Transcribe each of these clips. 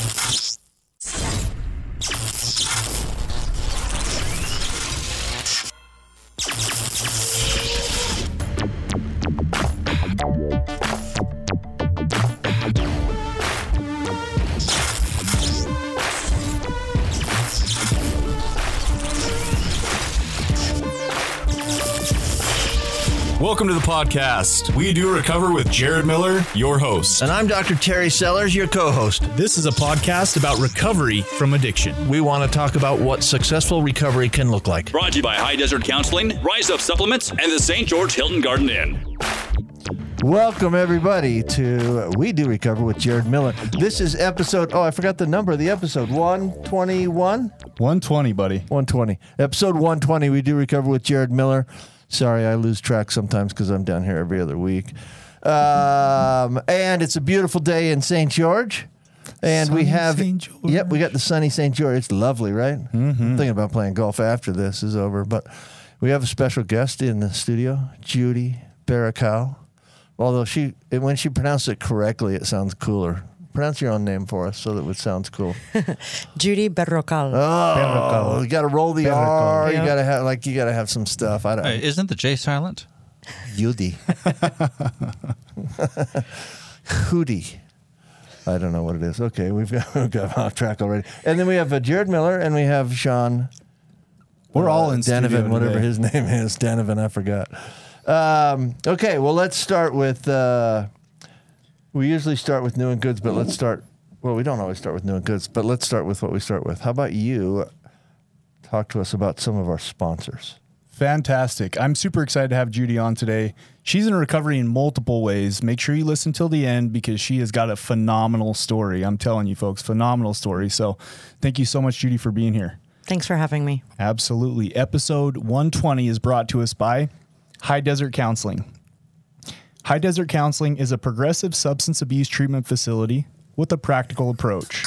Thank you. Welcome to the podcast. We do recover with Jared Miller, your host. And I'm Dr. Terry Sellers, your co host. This is a podcast about recovery from addiction. We want to talk about what successful recovery can look like. Brought to you by High Desert Counseling, Rise Up Supplements, and the St. George Hilton Garden Inn. Welcome, everybody, to We Do Recover with Jared Miller. This is episode, oh, I forgot the number of the episode 121? 120, buddy. 120. Episode 120, We Do Recover with Jared Miller. Sorry, I lose track sometimes because I'm down here every other week. Um, and it's a beautiful day in St. George. And we have, yep, we got the sunny St. George. It's lovely, right? Mm-hmm. I'm thinking about playing golf after this is over. But we have a special guest in the studio, Judy Berrocal. Although she, when she pronounced it correctly, it sounds cooler. Pronounce your own name for us so that it sounds cool. Judy Berrocal. Oh, you got to roll the R. You got to have like you got to have some stuff. I don't. Hey, isn't the J silent? Judy. Hootie. I don't know what it is. Okay, we've got, we've got off track already. And then we have uh, Jared Miller and we have Sean We're all uh, in Danovan, studio whatever today. his name is. Danovan, I forgot. Um, okay, well, let's start with. Uh, we usually start with new and goods, but let's start. Well, we don't always start with new and goods, but let's start with what we start with. How about you talk to us about some of our sponsors? Fantastic. I'm super excited to have Judy on today. She's in recovery in multiple ways. Make sure you listen till the end because she has got a phenomenal story. I'm telling you, folks, phenomenal story. So thank you so much, Judy, for being here. Thanks for having me. Absolutely. Episode 120 is brought to us by High Desert Counseling. High Desert Counseling is a progressive substance abuse treatment facility with a practical approach.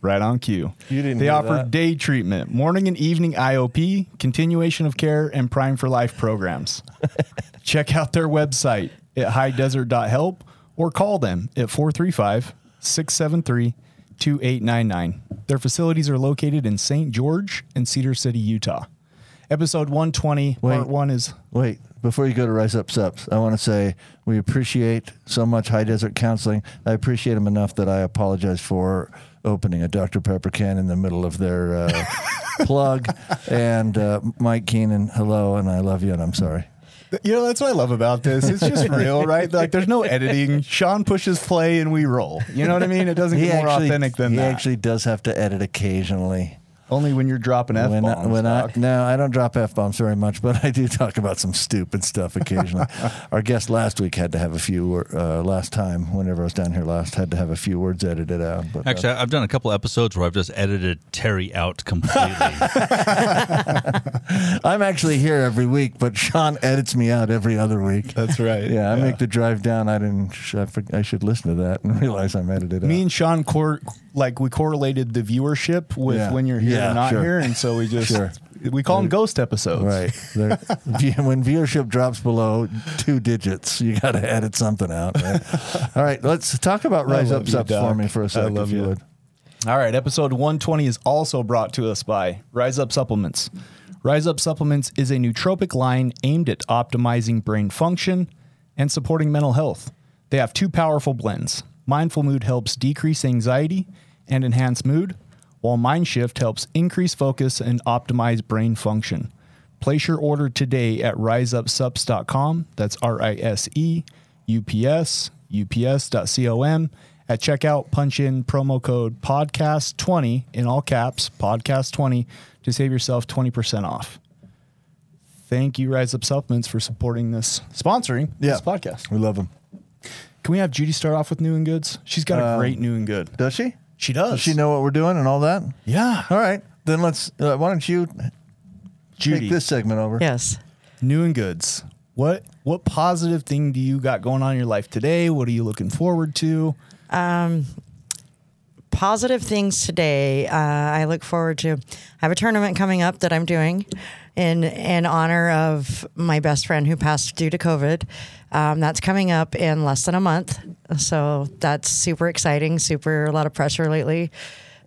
Right on cue. You didn't They offer that. day treatment, morning and evening IOP, continuation of care, and Prime for Life programs. Check out their website at highdesert.help or call them at 435 673 2899. Their facilities are located in St. George and Cedar City, Utah. Episode 120, Wait. part one is Wait, before you go to Rise Up Subs, I want to say we appreciate so much High Desert Counseling. I appreciate them enough that I apologize for opening a Dr. Pepper can in the middle of their uh, plug. And uh, Mike Keenan, hello, and I love you, and I'm sorry. You know, that's what I love about this. It's just real, right? Like, there's no editing. Sean pushes play and we roll. You know what I mean? It doesn't get more authentic than he that. actually does have to edit occasionally. Only when you're dropping F when I, bombs. when I no, I don't drop f bombs very much, but I do talk about some stupid stuff occasionally. Our guest last week had to have a few. Uh, last time, whenever I was down here last, had to have a few words edited out. But, uh, Actually, I've done a couple episodes where I've just edited Terry out completely. I'm actually here every week, but Sean edits me out every other week. That's right. Yeah, I make the drive down. I didn't. sh- I, for- I should listen to that and realize I'm edited Me out. and Sean, cor- like we correlated the viewership with Yeah. when you're here Yeah, and not sure. here, and so we just Sure. we call them ghost episodes. Right. When viewership drops below two digits, you got to edit something out. Right? All right, let's talk about Rise Up Subs for me for a second, love if you you. would. All right, episode 120 is also brought to us by Rise Up Supplements. Rise Up Supplements is a nootropic line aimed at optimizing brain function and supporting mental health. They have two powerful blends. Mindful Mood helps decrease anxiety and enhance mood, while MindShift helps increase focus and optimize brain function. Place your order today at riseupsups.com. That's R I S E U P S, ups.com. At checkout, punch in promo code podcast20 in all caps, podcast20 to save yourself 20% off. Thank you, Rise Up Supplements, for supporting this, sponsoring Yeah. this podcast. We love them. Can we have Judy start off with new and goods? She's got a uh, great new and good. Does she? She does. Does she know what we're doing and all that? Yeah. All right, then let's. Uh, why don't you Judy, take this segment over? Yes. new and goods. What what positive thing do you got going on in your life today? What are you looking forward to? Um, positive things today. Uh, I look forward to. I have a tournament coming up that I'm doing in in honor of my best friend who passed due to COVID. Um, that's coming up in less than a month. So that's super exciting, super a lot of pressure lately.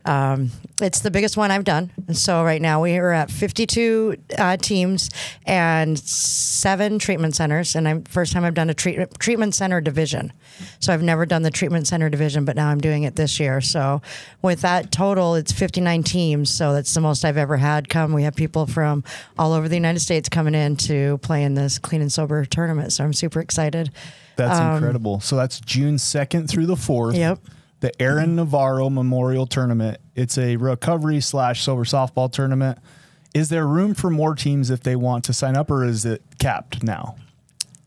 Um, it's the biggest one I've done. So right now we are at 52 uh, teams and seven treatment centers. And I'm first time I've done a treat, treatment center division. So I've never done the treatment center division, but now I'm doing it this year. So with that total, it's 59 teams. So that's the most I've ever had come. We have people from all over the United States coming in to play in this clean and sober tournament. So I'm super excited. That's um, incredible. So that's June 2nd through the 4th. Yep. The Aaron Navarro Memorial Tournament. It's a recovery slash silver softball tournament. Is there room for more teams if they want to sign up, or is it capped now?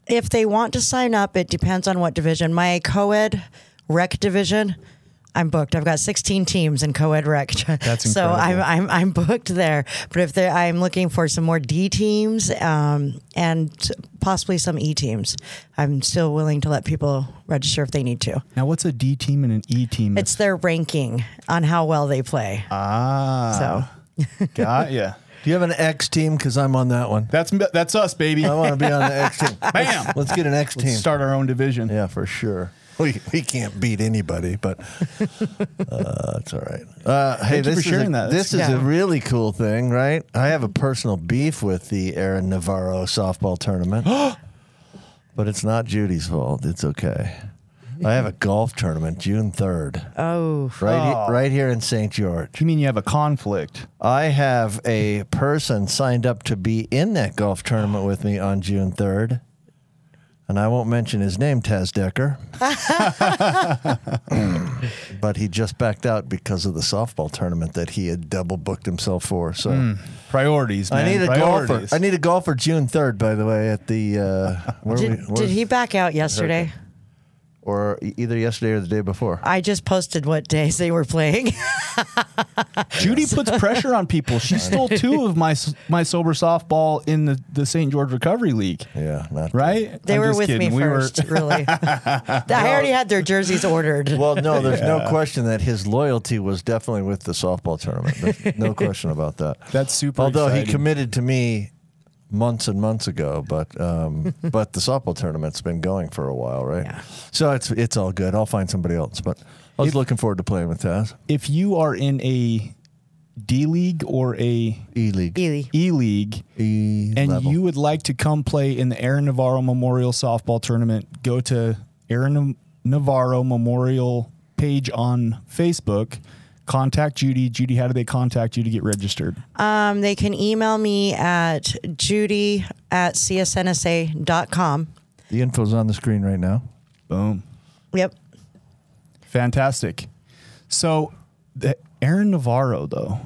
if they want to sign up, it depends on what division. My co-ed rec division, I'm booked. I've got 16 teams in co-ed rec. That's so I'm. I'm I'm booked there. But if they I'm looking for some more D teams um, and possibly some E teams, I'm still willing to let people register if they need to. Now, what's a D team and an E team? It's their ranking on how well they play. ah, so got ya. Do you have an X team? Because I'm on that one. That's that's us, baby. I want to be on the X team. Bam. Let's get an X team. Let's start our own division. Yeah, for sure. We, we can't beat anybody, but uh, it's all right. Uh, hey, Thank this for is sharing a, that. This That's- is a really cool thing, right? I have a personal beef with the Aaron Navarro softball tournament, but it's not Judy's fault. It's okay. I have a golf tournament June third, oh, right, he- right here in St. George. You mean you have a conflict? I have a person signed up to be in that golf tournament with me on June 3rd. And I won't mention his name, Taz Decker. but he just backed out because of the softball tournament that he had double booked himself for. So Priorities, man. I need a Priorities. golfer. I need a golfer June 3rd, by the way, at the. Uh, where did, we, did he back out yesterday? Or e- either yesterday or the day before. I just posted what days they were playing. Judy puts pressure on people. She stole two of my my sober softball in the, the St. George Recovery League. Yeah, not Right? They I'm were with kidding. me We were- first, really. I already had their jerseys ordered. Well, no, there's no question that his loyalty was definitely with the softball tournament. There's no question about that. That's super Although he committed to me months and months ago, but um, but the softball tournament's been going for a while, right? Yeah. So it's it's all good. I'll find somebody else, but I was looking forward to playing with Taz. if you are in a D league or a E League. Ely. E league E and level. you would like to come play in the Aaron Navarro Memorial Softball Tournament, go to Aaron Navarro Memorial page on Facebook. Contact Judy. Judy, how do they contact you to get registered? Um, they can email me at judy at csnsa.com. the info's on the screen right now. Boom. Yep. Fantastic. So, the Aaron Navarro, though,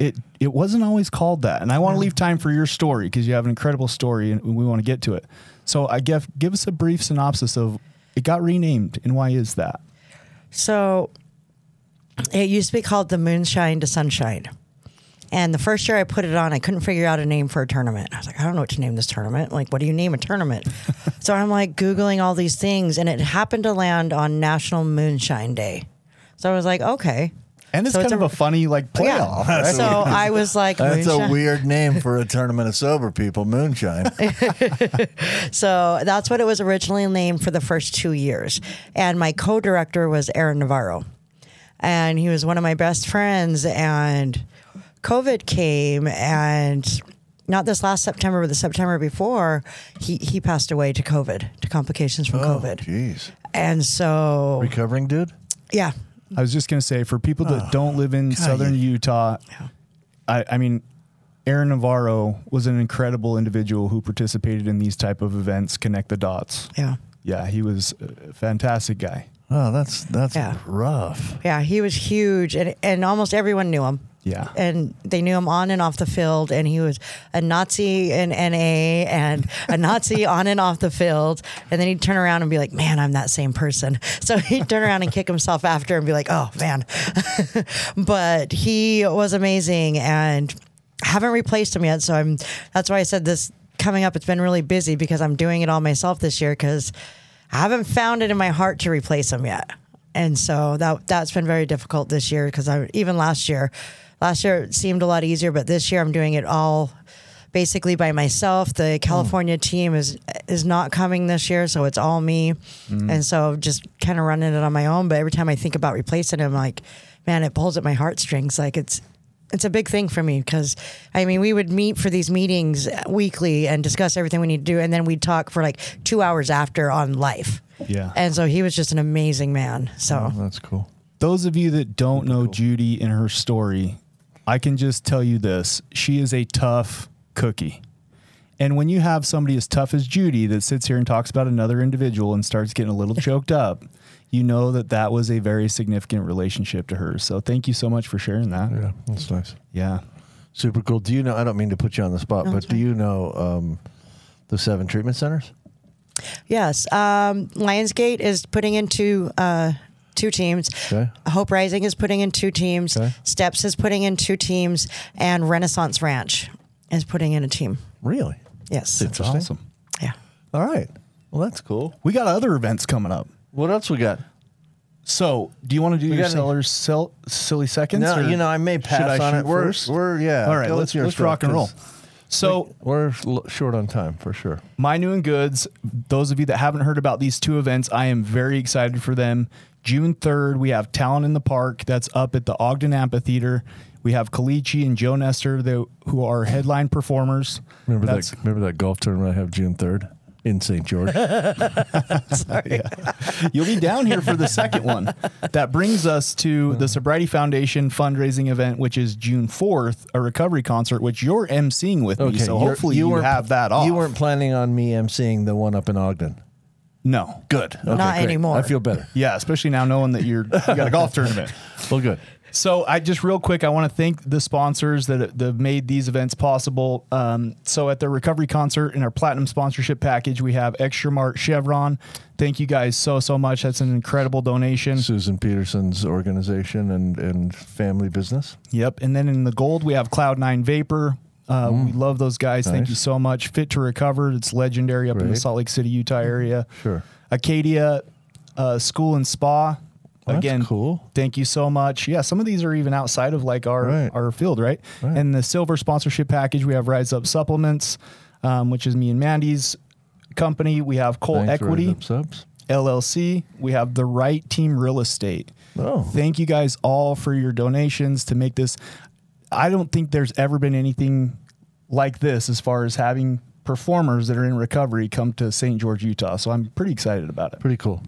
it it wasn't always called that, and I want to leave time for your story because you have an incredible story, and we want to get to it. So, I guess give us a brief synopsis of it got renamed, and why is that? So it used to be called the Moonshine to Sunshine. And the first year I put it on, I couldn't figure out a name for a tournament. I was like, I don't know what to name this tournament. Like, what do you name a tournament? so I'm like Googling all these things, and it happened to land on National Moonshine Day. So I was like, okay. And it's So kind it's of a- a funny like playoff. Yeah. So I was like, That's Moonshine. a weird name for a tournament of sober people, moonshine. So that's what it was originally named for the first two years. And my co director was Aaron Navarro. And he was one of my best friends. And COVID came, and not this last September, but the September before, he, he passed away to COVID, to complications from Oh, COVID. jeez. And so, Recovering dude? yeah. I was just gonna say for people that oh, don't live in southern Utah, I, I mean, Aaron Navarro was an incredible individual who participated in these type of events. Connect the dots. Yeah. Yeah, he was a fantastic guy. Oh, that's that's Yeah. rough. Yeah. He was huge, and, and almost everyone knew him. Yeah. and they knew him on and off the field and he was a nazi in na and a nazi on and off the field and then he'd turn around and be like man i'm that same person so he'd turn around and kick himself after and be like oh man but he was amazing and haven't replaced him yet so i'm that's why i said this coming up it's been really busy because i'm doing it all myself this year because i haven't found it in my heart to replace him yet and so that that's been very difficult this year because I even last year, last year it seemed a lot easier, but this year I'm doing it all basically by myself. The hmm. California team is is not coming this year, so it's all me, hmm. and so just kind of running it on my own. But every time I think about replacing him, like, man, it pulls at my heartstrings. Like it's it's a big thing for me because I mean we would meet for these meetings weekly and discuss everything we need to do, and then we'd talk for like two hours after on life. Yeah. And so he was just an amazing man. So oh, That's cool. Those of you that don't know Judy and her story, I can just tell you this. She is a tough cookie. And when you have somebody as tough as Judy that sits here and talks about another individual and starts getting a little choked up, you know that that was a very significant relationship to her. So thank you so much for sharing that. Yeah, that's nice. Yeah. Super cool. Do you know? I don't mean to put you on the spot, No, but do fine. you know um, the seven treatment centers? yes, um, Lionsgate is putting into uh, two teams. Okay. Hope Rising is putting in two teams. Okay. Steps is putting in two teams, and Renaissance Ranch is putting in a team. Really? Yes. That's awesome. Yeah. All right. Well, that's cool. We got other events coming up. What else we got? So, do you want to do your got any- sellers sell, silly seconds? No, or you know, I may should pass on shoot it. We're, first? we're yeah. All right, go let's with your let's stuff, rock and roll. 'cause So, We're l- short on time for sure. My New and Goods, those of you that haven't heard about these two events, I am very excited for them. June 3rd, we have Talent in the Park. That's up at the Ogden Amphitheater. We have Kalichi and Joe Nestor, the, who are headline performers. Remember That's- that? Remember that golf tournament I have June third in St. George. You'll be down here for the second one. That brings us to the hmm. Sobriety Foundation fundraising event, which is June 4th, a recovery concert, which you're emceeing with me. So you're- hopefully you, weren't- have that off. You weren't planning on me emceeing the one up in Ogden. No. Good. Okay, Not great. anymore. I feel better. Yeah, especially now knowing that you're you got a golf tournament. Well, good. So I just real quick, I want to thank the sponsors that, that have made these events possible. Um, so at the recovery concert in our platinum sponsorship package, we have Extra Mart Chevron. Thank you guys so so much. That's an incredible donation. Susan Peterson's organization and and family business. Yep. And then in the gold, we have Cloud Nine Vapor. Uh, We love those guys. Thank you so much. Fit to Recover. It's legendary up in the Great. Salt Lake City, Utah area. Sure. Acadia uh, School and Spa. Well, Again, cool. Thank you so much. Yeah, some of these are even outside of like our Right. our field, right? Right. And the silver sponsorship package, we have Rise Up Supplements, um, which is me and Mandy's company. We have Cole Thanks, Equity LLC. We have the Right Team Real Estate. Oh. Thank you guys all for your donations to make this. I don't think there's ever been anything like this as far as having performers that are in recovery come to St. George, Utah. So I'm pretty excited about it. Pretty cool.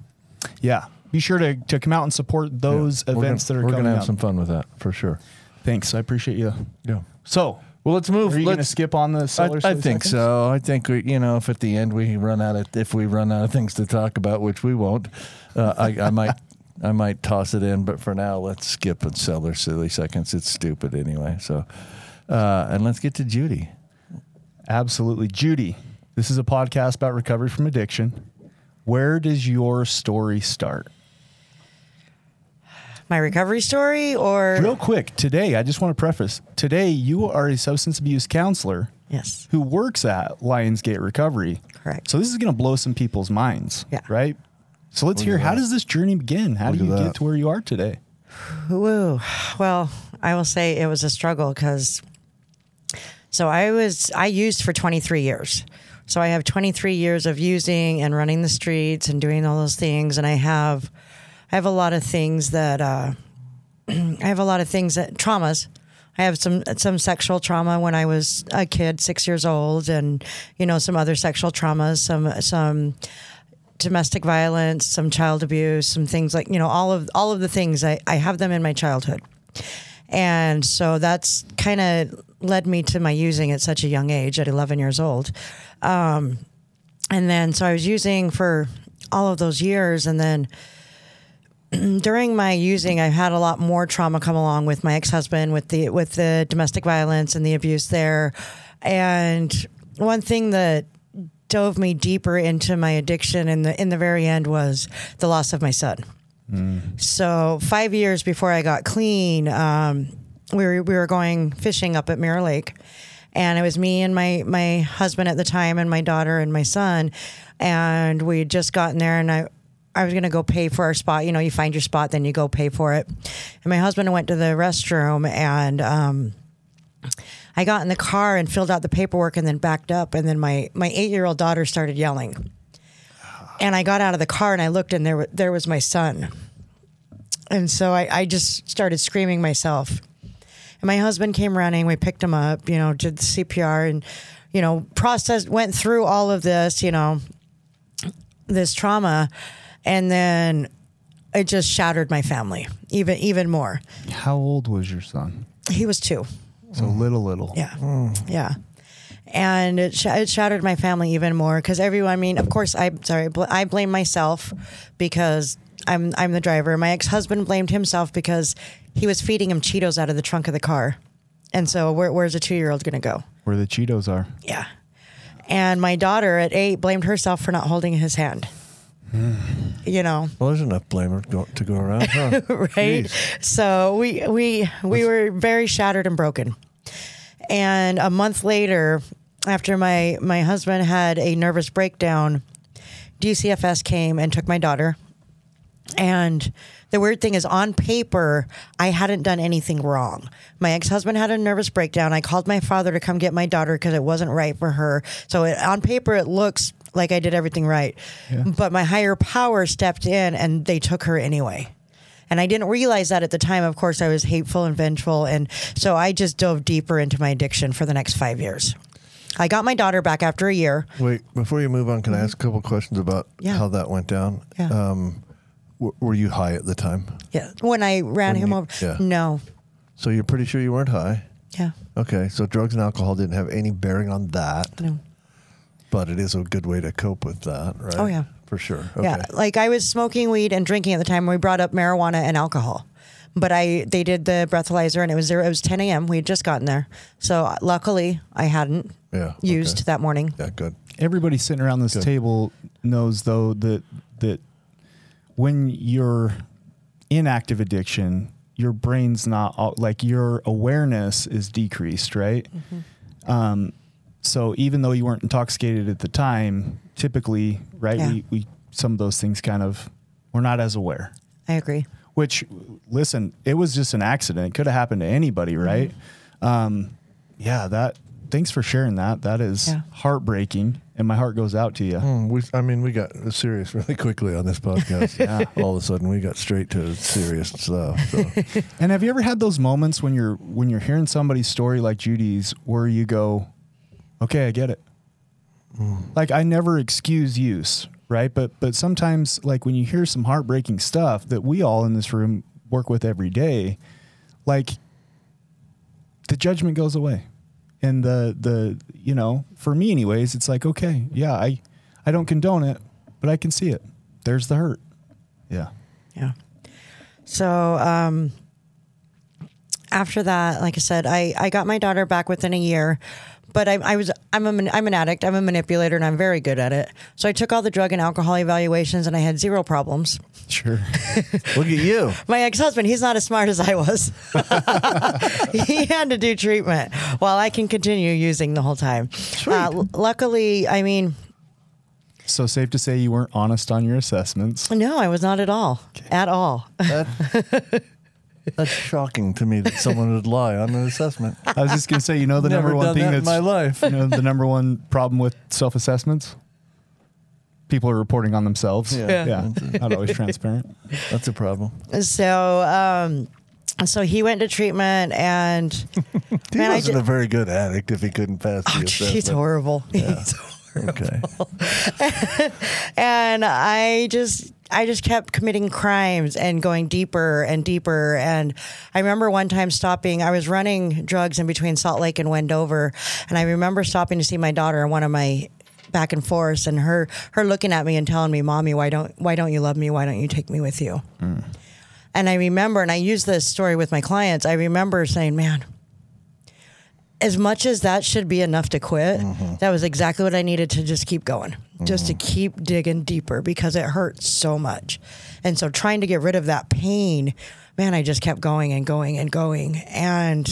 Yeah. Be sure to, to come out and support those Yeah. Events gonna, that are coming. We're coming gonna have up. some fun with that for sure. Thanks. I appreciate you. Yeah. So, Well, let's move. are you going to Let's skip on the I, sellers? I the think seconds? so. I think we, you know, if at the end we run out of, if we run out of things to talk about, which we won't, uh, I, I might, I might toss it in. But for now, let's skip and sell their silly seconds. It's stupid anyway. So, uh, and let's get to Judy. Absolutely. Judy, this is a podcast about recovery from addiction. Where does your story start? My recovery story or Real quick, today, I just want to preface today, you are a substance abuse counselor Yes. who works at Lionsgate Recovery. Correct. So, this is going to blow some people's minds. Yeah. Right? So, let's hear how does this journey begin? How Look do you get to where you are today? Woo. Well, I will say it was a struggle because so I was I used for 23 years. So I have 23 years of using and running the streets and doing all those things and I have I have a lot of things that uh I have a lot of things that traumas. I have some some sexual trauma when I was a kid, 6 years old and you know some other sexual traumas, some some domestic violence, some child abuse, some things like you know all of all of the things. I, I have them in my childhood, and so that's kind of led me to my using at such a young age at 11 years old, um, and then so I was using for all of those years, and then during my using, I've had a lot more trauma come along with my ex husband, with the with the domestic violence and the abuse there, and one thing that dove me deeper into my addiction in the in the very end was the loss of my son. So five years before I got clean, um, we were we were going fishing up at Mirror Lake, and it was me and my my husband at the time and my daughter and my son, and we had just gotten there and I. I was gonna go pay for our spot. You know, you find your spot, then you go pay for it. And my husband went to the restroom, and um, I got in the car and filled out the paperwork and then backed up. And then my, my eight year old daughter started yelling. And I got out of the car and I looked and there, there was my son. And so I, I just started screaming myself. And my husband came running. We picked him up, you know, did the CPR and, you know, processed, went through all of this, you know, this trauma. And then it just shattered my family even, even more. How old was your son? He was two. So little, little. Yeah. Hmm. Yeah. And it, sh- it shattered my family even more because everyone, I mean, of course, I'm sorry, bl- I blame myself because I'm, I'm the driver. My ex husband blamed himself because he was feeding him Cheetos out of the trunk of the car. And so, where, where's a two year old going to go? Where the Cheetos are. Yeah. And my daughter at eight blamed herself for not holding his hand. you know, Well, there's enough blame go, to go around, huh? right? Jeez. So we we we were very shattered and broken. And a month later, after my my husband had a nervous breakdown, DCFS came and took my daughter. And the weird thing is, on paper, I hadn't done anything wrong. My ex husband had a nervous breakdown. I called my father to come get my daughter because it wasn't right for her. So it, on paper, it looks like I did everything right. But my higher power stepped in and they took her anyway. And I didn't realize that at the time. Of course, I was hateful and vengeful. And so I just dove deeper into my addiction for the next five years. I got my daughter back after a year. Wait, before you move on, can I ask a couple questions about Mm-hmm. Yeah. how that went down? Yeah. Um, w- were you high at the time? Yeah. When I ran When him you- over. yeah. No. So you're pretty sure you weren't high? Yeah. Okay, so drugs and alcohol didn't have any bearing on that, No. But it is a good way to cope with that, right? Oh, yeah. For sure. Okay. Yeah, like I was smoking weed and drinking at the time. And we brought up marijuana and alcohol, but I they did the breathalyzer and it was zero. It was 10 a.m. We had just gotten there, so luckily I hadn't Yeah, used okay. that morning. Yeah, good. Everybody sitting around this Good. table knows though that that when you're in active addiction, your brain's not all, like your awareness is decreased, right? Um, so even though you weren't intoxicated at the time, typically, right, Yeah. we, we some of those things kind of we're not as aware. I agree. Which, listen, it was just an accident. It could have happened to anybody, right? Um, yeah, that. Thanks for sharing that. That is Yeah. heartbreaking, and my heart goes out to you. Mm, we, I mean, we got serious really quickly on this podcast. yeah. All of a sudden, we got straight to serious stuff. So. And have you ever had those moments when you're when you're hearing somebody's story like Judy's, where you go, "Okay, I get it." Like I never excuse use, right? But but sometimes, like when you hear some heartbreaking stuff that we all in this room work with every day, like the judgment goes away, and the the you know for me anyways, it's like okay, yeah, I I don't condone it, but I can see it. There's the hurt. Yeah. Yeah. So um, after that, like I said, I, I got my daughter back within a year, but I, I was I'm a, I'm an addict. I'm a manipulator, and I'm very good at it. So I took all the drug and alcohol evaluations, and I had zero problems. Sure. Look at you. My ex husband, he's not as smart as I was. he had to do treatment while I can continue using the whole time. Uh, luckily, I mean, So safe to say you weren't honest on your assessments. no, I was not at all, at all. That, that's shocking to me that someone would lie on an assessment. I was just gonna say, you know, the Never number one done thing that in that's my life. you know, the number one problem with self assessments. People are reporting on themselves. Yeah. yeah, not always transparent. That's a problem. So, um, so he went to treatment, and He Man, I wasn't ju- a very good addict if he couldn't pass the oh, assessment. he's horrible. He's Okay. and I just I just kept committing crimes and going deeper and deeper. And I remember one time stopping. I was running drugs in between Salt Lake and Wendover, and I remember stopping to see my daughter on one of my back and forths, and her her looking at me and telling me, "Mommy, why don't why don't you love me? Why don't you take me with you?" Hmm. And I remember, and I use this story with my clients. I remember saying, "Man." As much as that should be enough to quit, mm-hmm. that was exactly what I needed to just keep going, just to mm-hmm. keep digging deeper because it hurt so much. And so trying to get rid of that pain, man, I just kept going and going and going. And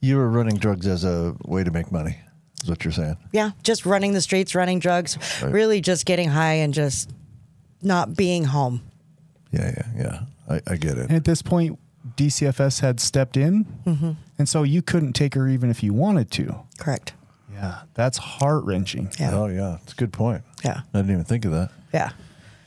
You were running drugs as a way to make money, is what you're saying. yeah, just running the streets, running drugs, really just getting high and just not being home. Yeah, yeah, yeah. I, I get it. And at this point, DCFS had stepped in, Mm-hmm. and so you couldn't take her even if you wanted to. Correct. Yeah, that's heart wrenching. Yeah. Oh yeah, it's a good point. Yeah. I didn't even think of that. Yeah.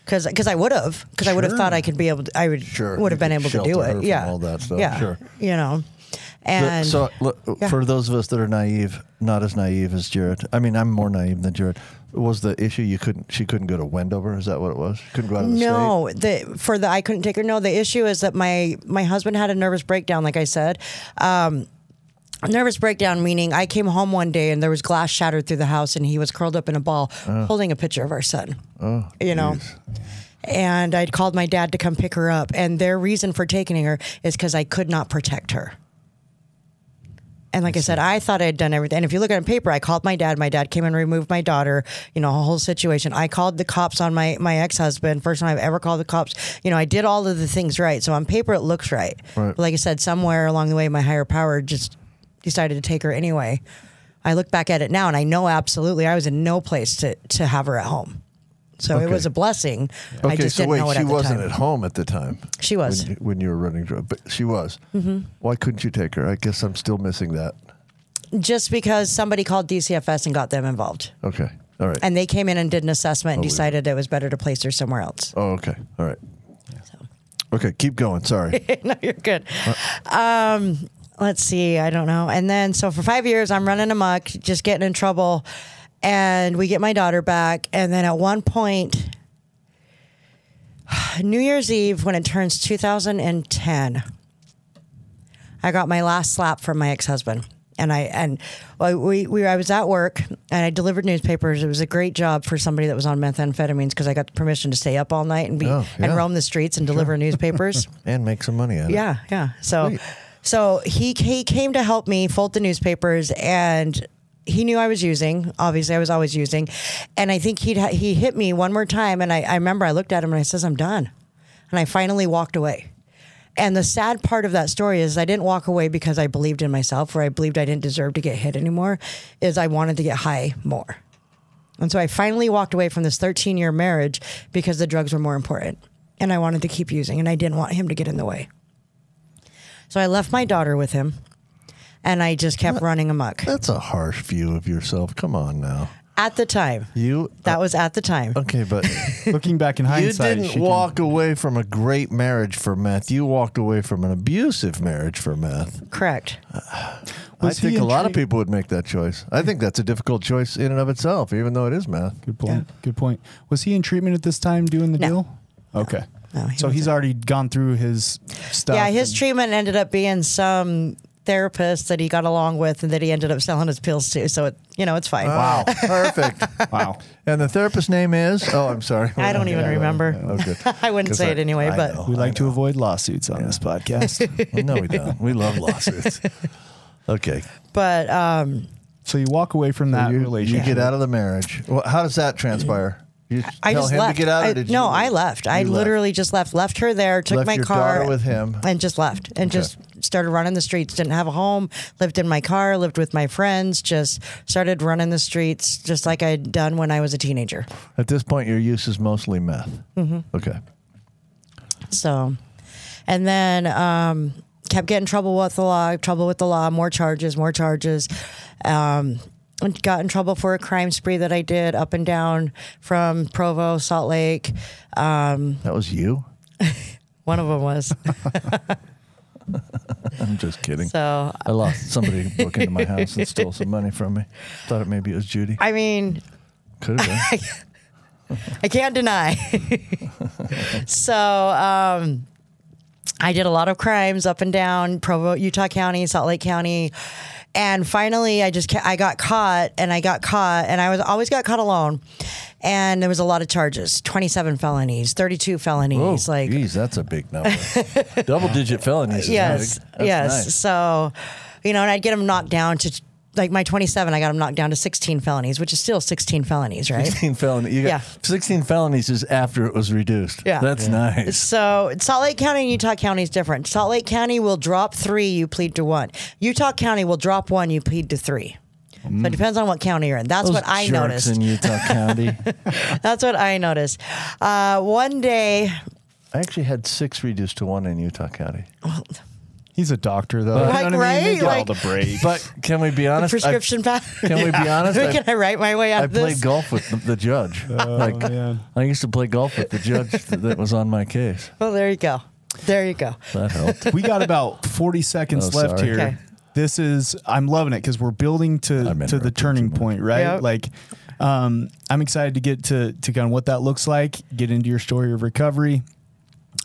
Because cause I would have because I would have thought I could be able to, I would Sure, would have been able to do it yeah all that stuff, yeah sure. you know The- and so look, Yeah. for those of us that are naive, not as naive as Jared. I mean, I'm more naive than Jared. Was the issue you couldn't? She couldn't go to Wendover. Is that what it was? She couldn't go out of the state. no the for the I couldn't take her no the issue is that my my husband had a nervous breakdown like I said um Nervous breakdown meaning I came home one day and there was glass shattered through the house and he was curled up in a ball holding a picture of our son. Oh, you know. geez. And I'd called my dad to come pick her up, and their reason for taking her is because I could not protect her. And like I said, I thought I had done everything. And if you look at it on paper, I called my dad. My dad came and removed my daughter. You know, a whole situation. I called the cops on my my ex husband. First time I've ever called the cops. You know, I did all of the things right. So on paper, it looks right. Right. But like I said, somewhere along the way, my higher power just decided to take her anyway. I look back at it now, and I know absolutely I was in no place to to have her at home. So it was a blessing. I Okay, just so didn't wait, know it she at the wasn't time. at home at the time. She was. when you, when you were running drug, but she was. Mm-hmm. Why couldn't you take her? I guess I'm still missing that. just because somebody called DCFS and got them involved. Okay, all right. And they came in and did an assessment and it. decided it was better to place her somewhere else. oh, okay, all right. Okay, keep going. Sorry. no, you're good. Um, let's see. I don't know. And then, so for five years, I'm running amok, just getting in trouble. And we get my daughter back. And then at one point, New Year's Eve, when it turns 2010, I got my last slap from my ex husband. And I and we, we I was at work and I delivered newspapers. It was a great job for somebody that was on methamphetamines because I got permission to stay up all night and be Oh, yeah. and roam the streets and deliver newspapers. and make some money it. Yeah, yeah. So, Sweet. so he he came to help me fold the newspapers, and he knew I was using. Obviously, I was always using, and I think he he hit me one more time, and I, I remember I looked at him and I says, "I'm done," and I finally walked away. And the sad part of that story is I didn't walk away because I believed in myself or I believed I didn't deserve to get hit anymore. Is I wanted to get high more. And so I finally walked away from this 13 year marriage because the drugs were more important. And I wanted to keep using and I didn't want him to get in the way. So I left my daughter with him and I just kept running amok. That's a harsh view of yourself. Come on now. At the time. You. That uh, was at the time. Okay, but Looking back in hindsight you hindsight, didn't she can- walk away from a great marriage for meth. You walked away from an abusive marriage for meth. Correct. I Was he think a lot of intrigued- people would make that choice. I think that's a difficult choice in and of itself, even though it is meth. Good point. Good point. Was he in treatment at this time doing the No. deal? Okay. No, he so he's wasn't. already gone through his stuff. Yeah, his and- treatment ended up being some therapist that he got along with and that he ended up selling his pills to. So, it, you know, it's fine. Wow, perfect. Wow. And the therapist's name is? Oh, I'm sorry. I don't even Okay, remember. Good. I wouldn't say I- it anyway, I but know. We like to avoid lawsuits on this podcast. Well, no, we don't. We love lawsuits. Okay. but um, so you walk away from that you, you relationship. get out of the marriage. Well, how does that transpire? You I tell just him left. to get out, I- or did no, you I leave? left. I You left. literally just left. Left her there. Took Left my your car with him. and just left and just started running the streets. Didn't have a home. Lived in my car. Lived with my friends. Just started running the streets, just like I'd done when I was a teenager. At this point, your use is mostly meth. Mm-hmm. Okay. So, and then um, kept getting trouble with the law, trouble with the law, more charges, more charges. Um, got in trouble for a crime spree that I did up and down from Provo, Salt Lake. Um, That was you? one of them was. I'm just kidding. So, I lost somebody broke into my house and stole some money from me. Thought it maybe it was Judy. I mean, Could have been. I can't deny. so, um, I did a lot of crimes up and down Provo, Utah County, Salt Lake County, and finally, I just ca- I got caught, and I got caught, and I was always got caught alone, and there was a lot of charges: twenty-seven felonies, thirty-two felonies, oh, like geez, that's a big number. Double digit felonies. yes. Yes. nice. So, you know, and I'd get them knocked down to like my twenty-seven. I got them knocked down to sixteen felonies, which is still sixteen felonies, right? 16 felonies. Yeah. 16 felonies is after it was reduced. Yeah. That's nice. So Salt Lake County and Utah County is different. Salt Lake County will drop three, you plead to one. Utah County will drop one, you plead to three. So it depends on what county you're in. That's Those what I jerks noticed. in Utah County. That's what I noticed. Uh, one day, I actually had six reduced to one in Utah County. He's a doctor, though. Like, you know what I mean? They right? get all the breaks. But can we be honest? I- Prescription pack. can we be honest? I- Can I write my way out I of this? played golf with the, the judge. like man. I used to play golf with the judge that was on my case. Well, there you go. There you go. That helped. we got about 40 seconds Oh, left sorry. here. Okay. This is I'm loving it because we're building I'm to to the turning point, right? Yep. Like um, I'm excited to get to to kind of what that looks like, get into your story of recovery.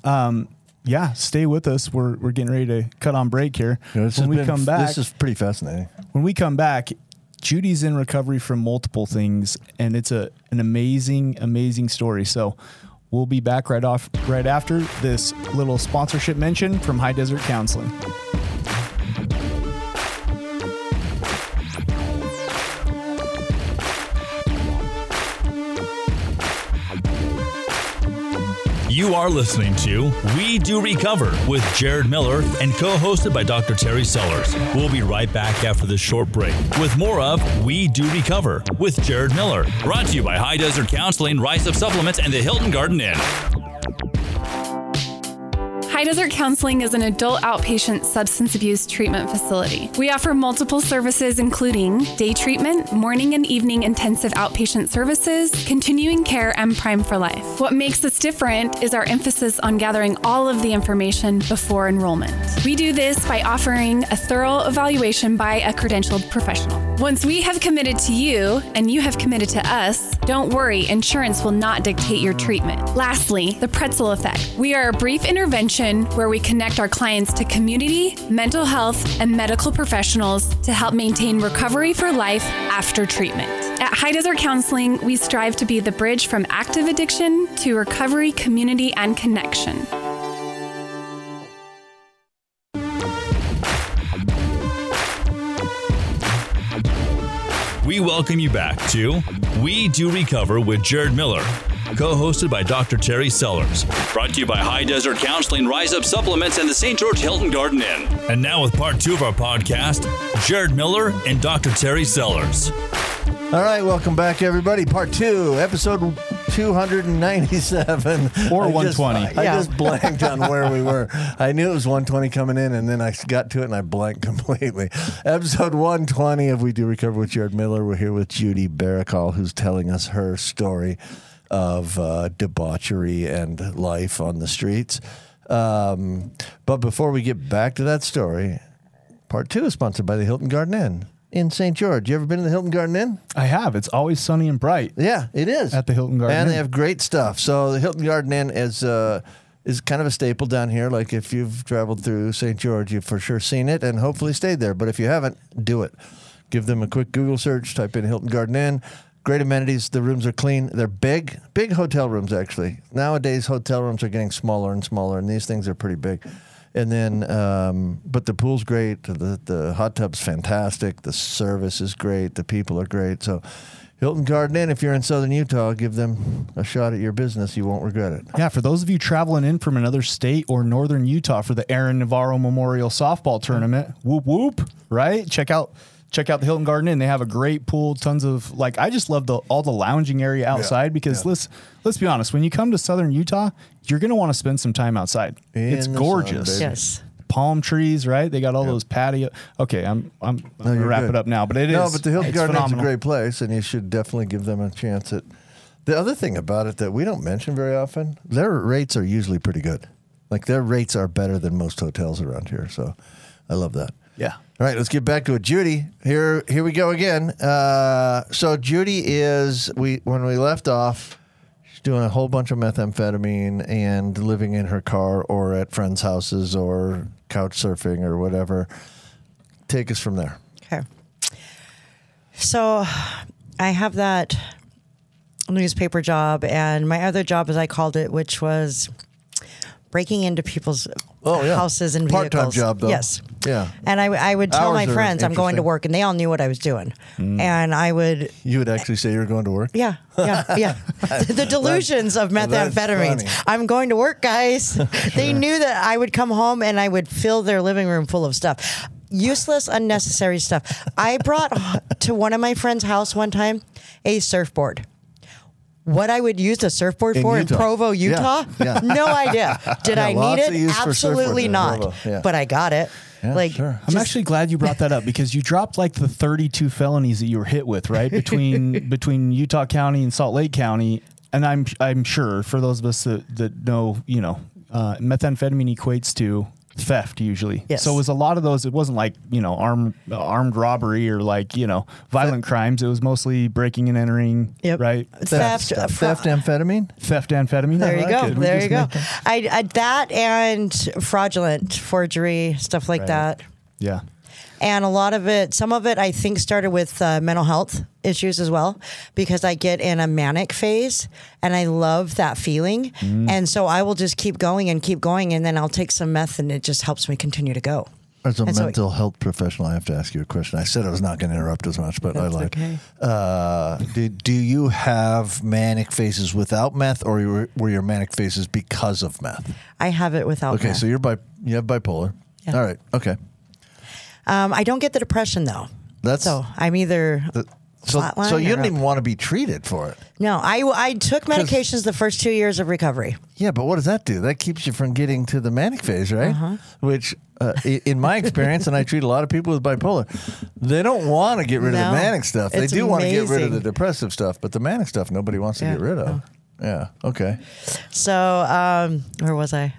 Um, yeah, stay with us. We're we're getting ready to cut on break here. This when we been- come back, this is pretty fascinating. when we come back, Judy's in recovery from multiple things, and it's a an amazing, amazing story. So we'll be back right off right after this little sponsorship mention from High Desert Counseling. You are listening to We Do Recover with Jared Miller and co hosted by Dr. Terry Sellers. We'll be right back after this short break with more of We Do Recover with Jared Miller. Brought to you by High Desert Counseling, Rise Up Supplements, and the Hilton Garden Inn. High Desert Counseling is an adult outpatient substance abuse treatment facility. We offer multiple services, including day treatment, morning and evening intensive outpatient services, continuing care, and Prime for Life. What makes us different is our emphasis on gathering all of the information before enrollment. We do this by offering a thorough evaluation by a credentialed professional. Once we have committed to you and you have committed to us, don't worry, insurance will not dictate your treatment. Lastly, the pretzel effect. We are a brief intervention where we connect our clients to community, mental health, and medical professionals to help maintain recovery for life after treatment. At High Desert Counseling, we strive to be the bridge from active addiction to recovery, community, and connection. We welcome you back to We Do Recover with Jared Miller, co hosted by Dr. Terry Sellers. Brought to you by High Desert Counseling, Rise Up Supplements, and the St. George Hilton Garden Inn. And now, with part two of our podcast, Jared Miller and Dr. Terry Sellers. All right, welcome back, everybody. Part two, episode 297. Or I just- 120. I Yeah. just blanked on where we were. I knew it was 120 coming in, and then I got to it and I blanked completely. Episode 120 of We Do Recover with Jared Miller. We're here with Judy Berrocal, who's telling us her story of uh, debauchery and life on the streets. Um, but before we get back to that story, part two is sponsored by the Hilton Garden Inn in St. George. You ever been to the Hilton Garden Inn? I have. It's always sunny and bright. Yeah, it is At the Hilton Garden and they have great stuff. So the Hilton Garden Inn is uh, is kind of a staple down here. Like if you've traveled through St. George, you've for sure seen it and hopefully stayed there. But if you haven't, do it. Give them a quick Google search. Type in Hilton Garden Inn. Great amenities. The rooms are clean. They're big, big hotel rooms actually. Nowadays, hotel rooms are getting smaller and smaller, and these things are pretty big. And then, um, but the pool's great. The the hot tub's fantastic. The service is great. The people are great. So, Hilton Garden Inn. If you're in Southern Utah, give them a shot at your business. You won't regret it. Yeah, for those of you traveling in from another state or northern Utah for the Aaron Navarro Memorial Softball Tournament, whoop whoop, right? Check out check out the Hilton Garden Inn. They have a great pool, tons of like I just love the all the lounging area outside because let's let's be honest, when you come to southern Utah, you're gonna want to spend some time outside. it's In the sun, gorgeous. baby. Yes. Palm trees, right? They got all those patio. Okay, I'm I'm, I'm gonna wrap good. it up now, but it is no, but the Hilton Garden Inn's a great place, and you should definitely give them a chance at. The other thing about it that we don't mention very often, their rates are usually pretty good. Like their rates are better than most hotels around here. So, I love that. Yeah. All right, let's get back to it. Judy, here here we go again. Uh, so Judy is we when we left off, she's doing a whole bunch of methamphetamine and living in her car or at friends' houses or couch surfing or whatever. Take us from there. Okay. So I have that newspaper job, and my other job, as I called it, which was breaking into people's Oh, yeah. houses and Part-time vehicles. job, though. Yes. Yeah. And I, I would tell Hours my are friends I'm going to interesting. work, and they all knew what I was doing. Mm. And I would You would actually say you're going to work? yeah, yeah, yeah. the delusions of that's methamphetamines. I'm going to work, guys. they knew that I would come home and I would fill their living room full of stuff. Useless, unnecessary stuff. I brought to one of my friend's house one time a surfboard. What I would use a surfboard In for Utah. in Provo, Utah. yeah. No idea. Did Yeah, I need it? Absolutely not. Yeah. But I got it. Yeah, like sure. I'm actually glad you brought that up because you dropped like the 32 felonies that you were hit with, right? Between between Utah County and Salt Lake County, and I'm I'm sure for those of us that, that know, you know, uh, methamphetamine equates to theft usually. Yes. So it was a lot of those. It wasn't like you know armed armed robbery or like you know violent crimes. It was mostly breaking and entering. Yep. Right. theft. uh, Theft amphetamine? Theft amphetamine. There I you like go. it. There you go. I, I that and fraudulent forgery stuff like Right. that. Yeah. And a lot of it, some of it, I think started with uh, mental health issues as well, because I get in a manic phase and I love that feeling. Mm. And so I will just keep going and keep going, and then I'll take some meth, and it just helps me continue to go. As a And so- mental health professional, I have to ask you a question. I said I was not going to interrupt as much, but I like. okay. Uh, do, do you have manic phases without meth, or were, were your manic phases because of meth? I have it without. Okay, meth. so you're bi- you have bipolar. Yeah. All right. Okay. Um, I don't get the depression though. That's So I'm either so. So you didn't even want to be treated for it. no. I I took medications the first two years of recovery. Yeah, but what does that do? That keeps you from getting to the manic phase, right? Uh-huh. Which, uh, in my experience, and I treat a lot of people with bipolar, they don't want to get rid of the manic stuff. They do want to get rid of the depressive stuff, but the manic stuff nobody wants to Yeah, get rid of. Yeah. Okay. So um, where was I?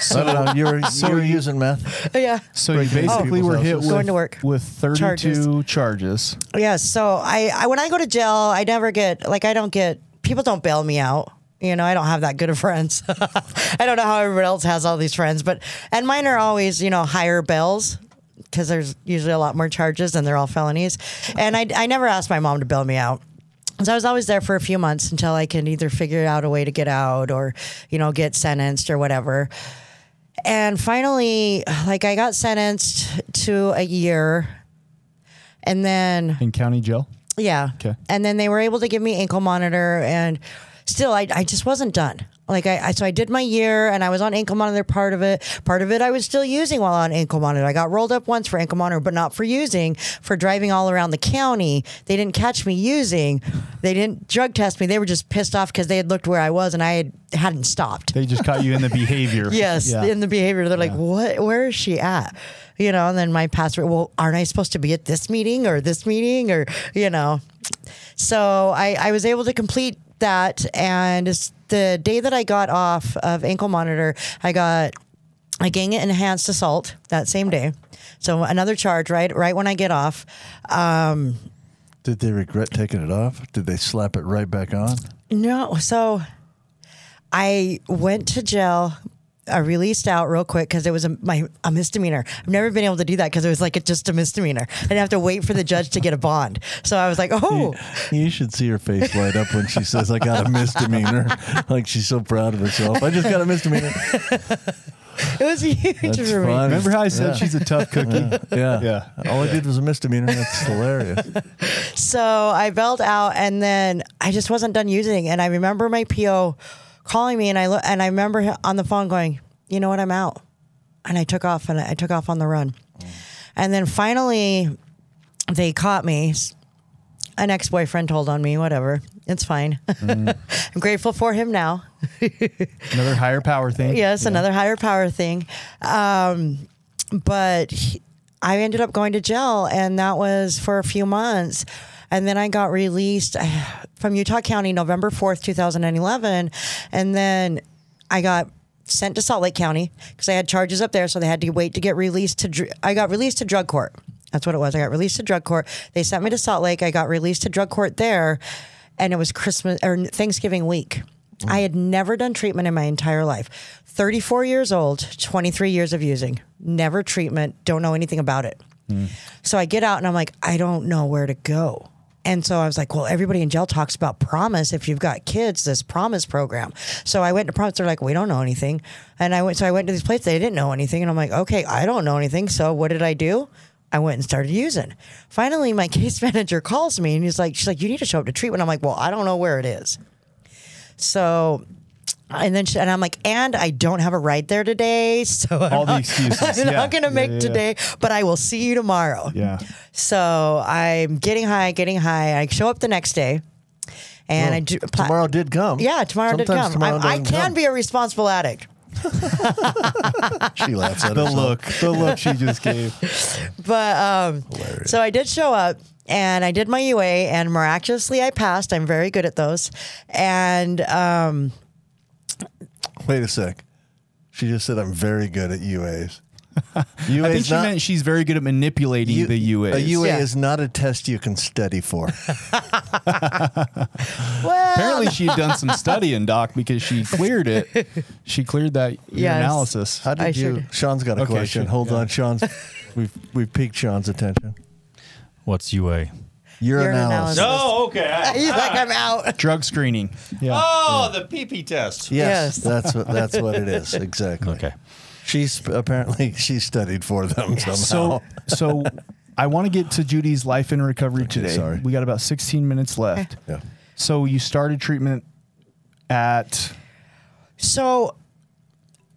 So I don't know. You were, you were using meth. yeah. So you Breaking into basically people's were hit houses. with, Going to work. with 32 charges. Yeah, so I, I when I go to jail, I never get like I don't get people don't bail me out. You know, I don't have that good of friends. I don't know how everyone else has all these friends, but and mine are always you know higher bills because there's usually a lot more charges and they're all felonies. And I I never asked my mom to bail me out. So I was always there for a few months until I can either figure out a way to get out or, you know, get sentenced or whatever. And finally, like I got sentenced to a year. And then In county jail. yeah. Okay. And then they were able to give me ankle monitor, and still, I, I just wasn't done. Like I, I, so I did my year, and I was on ankle monitor part of it. Part of it I was still using while on ankle monitor. I got rolled up once for ankle monitor, but not for using. For driving all around the county, they didn't catch me using. They didn't drug test me. They were just pissed off because they had looked where I was, and I had hadn't stopped. They just caught you in the behavior. Yes, Yeah. in the behavior. They're like, what? Where is she at? You know, and then my pastor, well, aren't I supposed to be at this meeting or this meeting or, you know? So I, I was able to complete that. And the day that I got off of ankle monitor, I got a gang enhanced assault that same day. So another charge, right? Right when I get off. Um, Did they regret taking it off? Did they slap it right back on? No, so I went to jail. I released out real quick because it was a, my a misdemeanor. I've never been able to do that because it was like a, just a misdemeanor. I didn't have to wait for the judge to get a bond. So I was like, oh, You should see her face light up when she says, I got a misdemeanor. like she's so proud of herself. I just got a misdemeanor. it was huge That's for me. fun. Remember how I said Yeah. she's a tough cookie? Yeah. Yeah. All I did was a misdemeanor. That's hilarious. So I bailed out, and then I just wasn't done using. And I remember my PO calling me, and I look, and I remember on the phone going, "You know what? I'm out." And I took off, and I took off on the run. And then finally, they caught me. An ex boyfriend told on me. Whatever, it's fine. I'm grateful for him now. Another higher power thing. Yes, another higher power thing. Um, but he- I ended up going to jail, and that was for a few months. And then I got released from Utah County November 4th, 2011. And then I got sent to Salt Lake County because I had charges up there. So they had to wait to get released to, dr- I got released to drug court. That's what it was. I got released to drug court. They sent me to Salt Lake. I got released to drug court there. And it was Christmas or Thanksgiving week. I had never done treatment in my entire life. 34 years old, 23 years of using, never treatment, don't know anything about it. Mm. So I get out and I'm like, I don't know where to go. And so I was like, well, everybody in jail talks about promise. If you've got kids, this promise program. So I went to promise. They're like, we don't know anything. And I went, so I went to these places. They didn't know anything. And I'm like, okay, I don't know anything. So what did I do? I went and started using. Finally, my case manager calls me and he's like, she's like, you need to show up to treatment. I'm like, well, I don't know where it is. So, and then she, and I'm like, and I don't have a ride there today, so I'm All the not- excuses, I'm yeah. not gonna Yeah, make yeah, yeah. today, but I will see you tomorrow. Yeah. So I'm getting high, getting high. I show up the next day, and Oh, I do, tomorrow did come. Yeah, tomorrow did Sometimes come. tomorrow I, I doesn't can come. be a responsible addict, She laughs at The herself. look, the look she just gave. but um, so I did show up. And I did my UA, and miraculously I passed. I'm very good at those. And um, Wait a sec. She just said I'm very good at UAs. UA I think she not, meant she's very good at manipulating U- the UAs. A UA Yeah. is not a test you can study for. well, Apparently, she'd done some studying, Doc, because she cleared it. She cleared that Yes. analysis. How did I you? should- Sean's got a Okay, question. sure, Hold yeah. on, Sean's. We've we've piqued Sean's attention. What's UA? Your Urine analysis. analysis. Oh, okay. he's like, I'm out. Drug screening. Yeah. Oh, the PP test. Yes, Yes. that's what that's what it is exactly. Okay. She's apparently she studied for them somehow. So, so I want to get to Judy's life and recovery today. sorry. We got about 16 minutes left. yeah. So you started treatment at So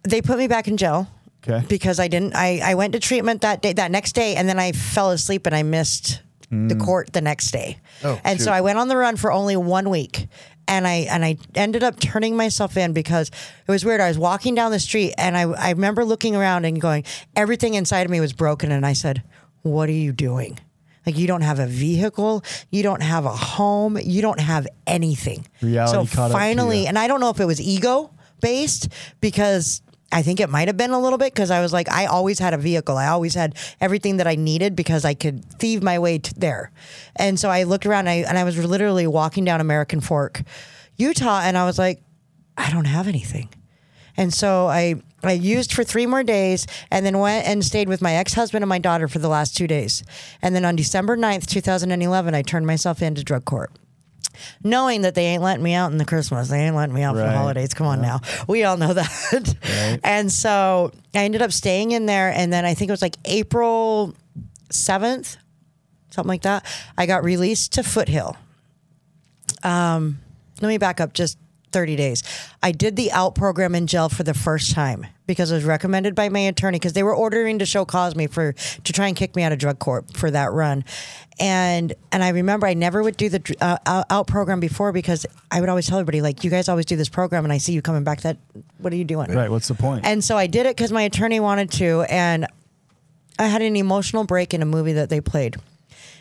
they put me back in jail. Okay. Because I didn't I, I went to treatment that day that next day and then I fell asleep and I missed the mm. court the next day. Oh, and so. I went on the run for only one week. And I and I ended up turning myself in because it was weird. I was walking down the street and I I remember looking around and going, everything inside of me was broken and I said, What are you doing? Like you don't have a vehicle, you don't have a home, you don't have anything. Reality so caught up to finally, and I don't know if it was ego based because I think it might have been a little bit because I was like, I always had a vehicle. I always had everything that I needed because I could thieve my way to there. And so I looked around and I, and I was literally walking down American Fork, Utah, and I was like, I don't have anything. And so I I used for three more days and then went and stayed with my ex husband and my daughter for the last two days. And then on December 9th, 2011, I turned myself into drug court. Knowing that they ain't letting me out in the Christmas, they ain't letting me out for the holidays. Come on now, we all know that. And so I ended up staying in there, and then I think it was like April seventh, something like that. I got released to Foothill. Um, let me back up just 30 days. I did the out program in jail for the first time because it was recommended by my attorney because they were ordering to show cause me for to try and kick me out of drug court for that run. And and I remember I never would do the uh, out- out program before because I would always tell everybody like you guys always do this program and I see you coming back that what are you doing? right. What's the point? And so I did it because my attorney wanted to, and I had an emotional break in a movie that they played,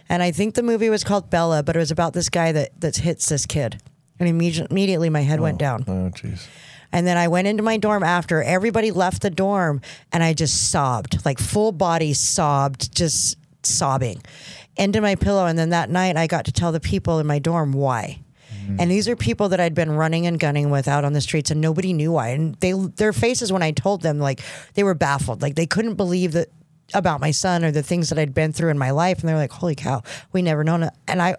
and I think the movie was called Bella, but it was about this guy that that hits this kid, and immediately immediately my head went oh, down. Oh jeez. And then I went into my dorm after everybody left the dorm and I just sobbed, like full body sobbed, just sobbing into my pillow. And then that night I got to tell the people in my dorm why. Mm. And these are people that I'd been running and gunning with out on the streets and nobody knew why. And they their faces when I told them like they were baffled. Like they couldn't believe that about my son or the things that I'd been through in my life. And they're like, holy cow, we never known it. And I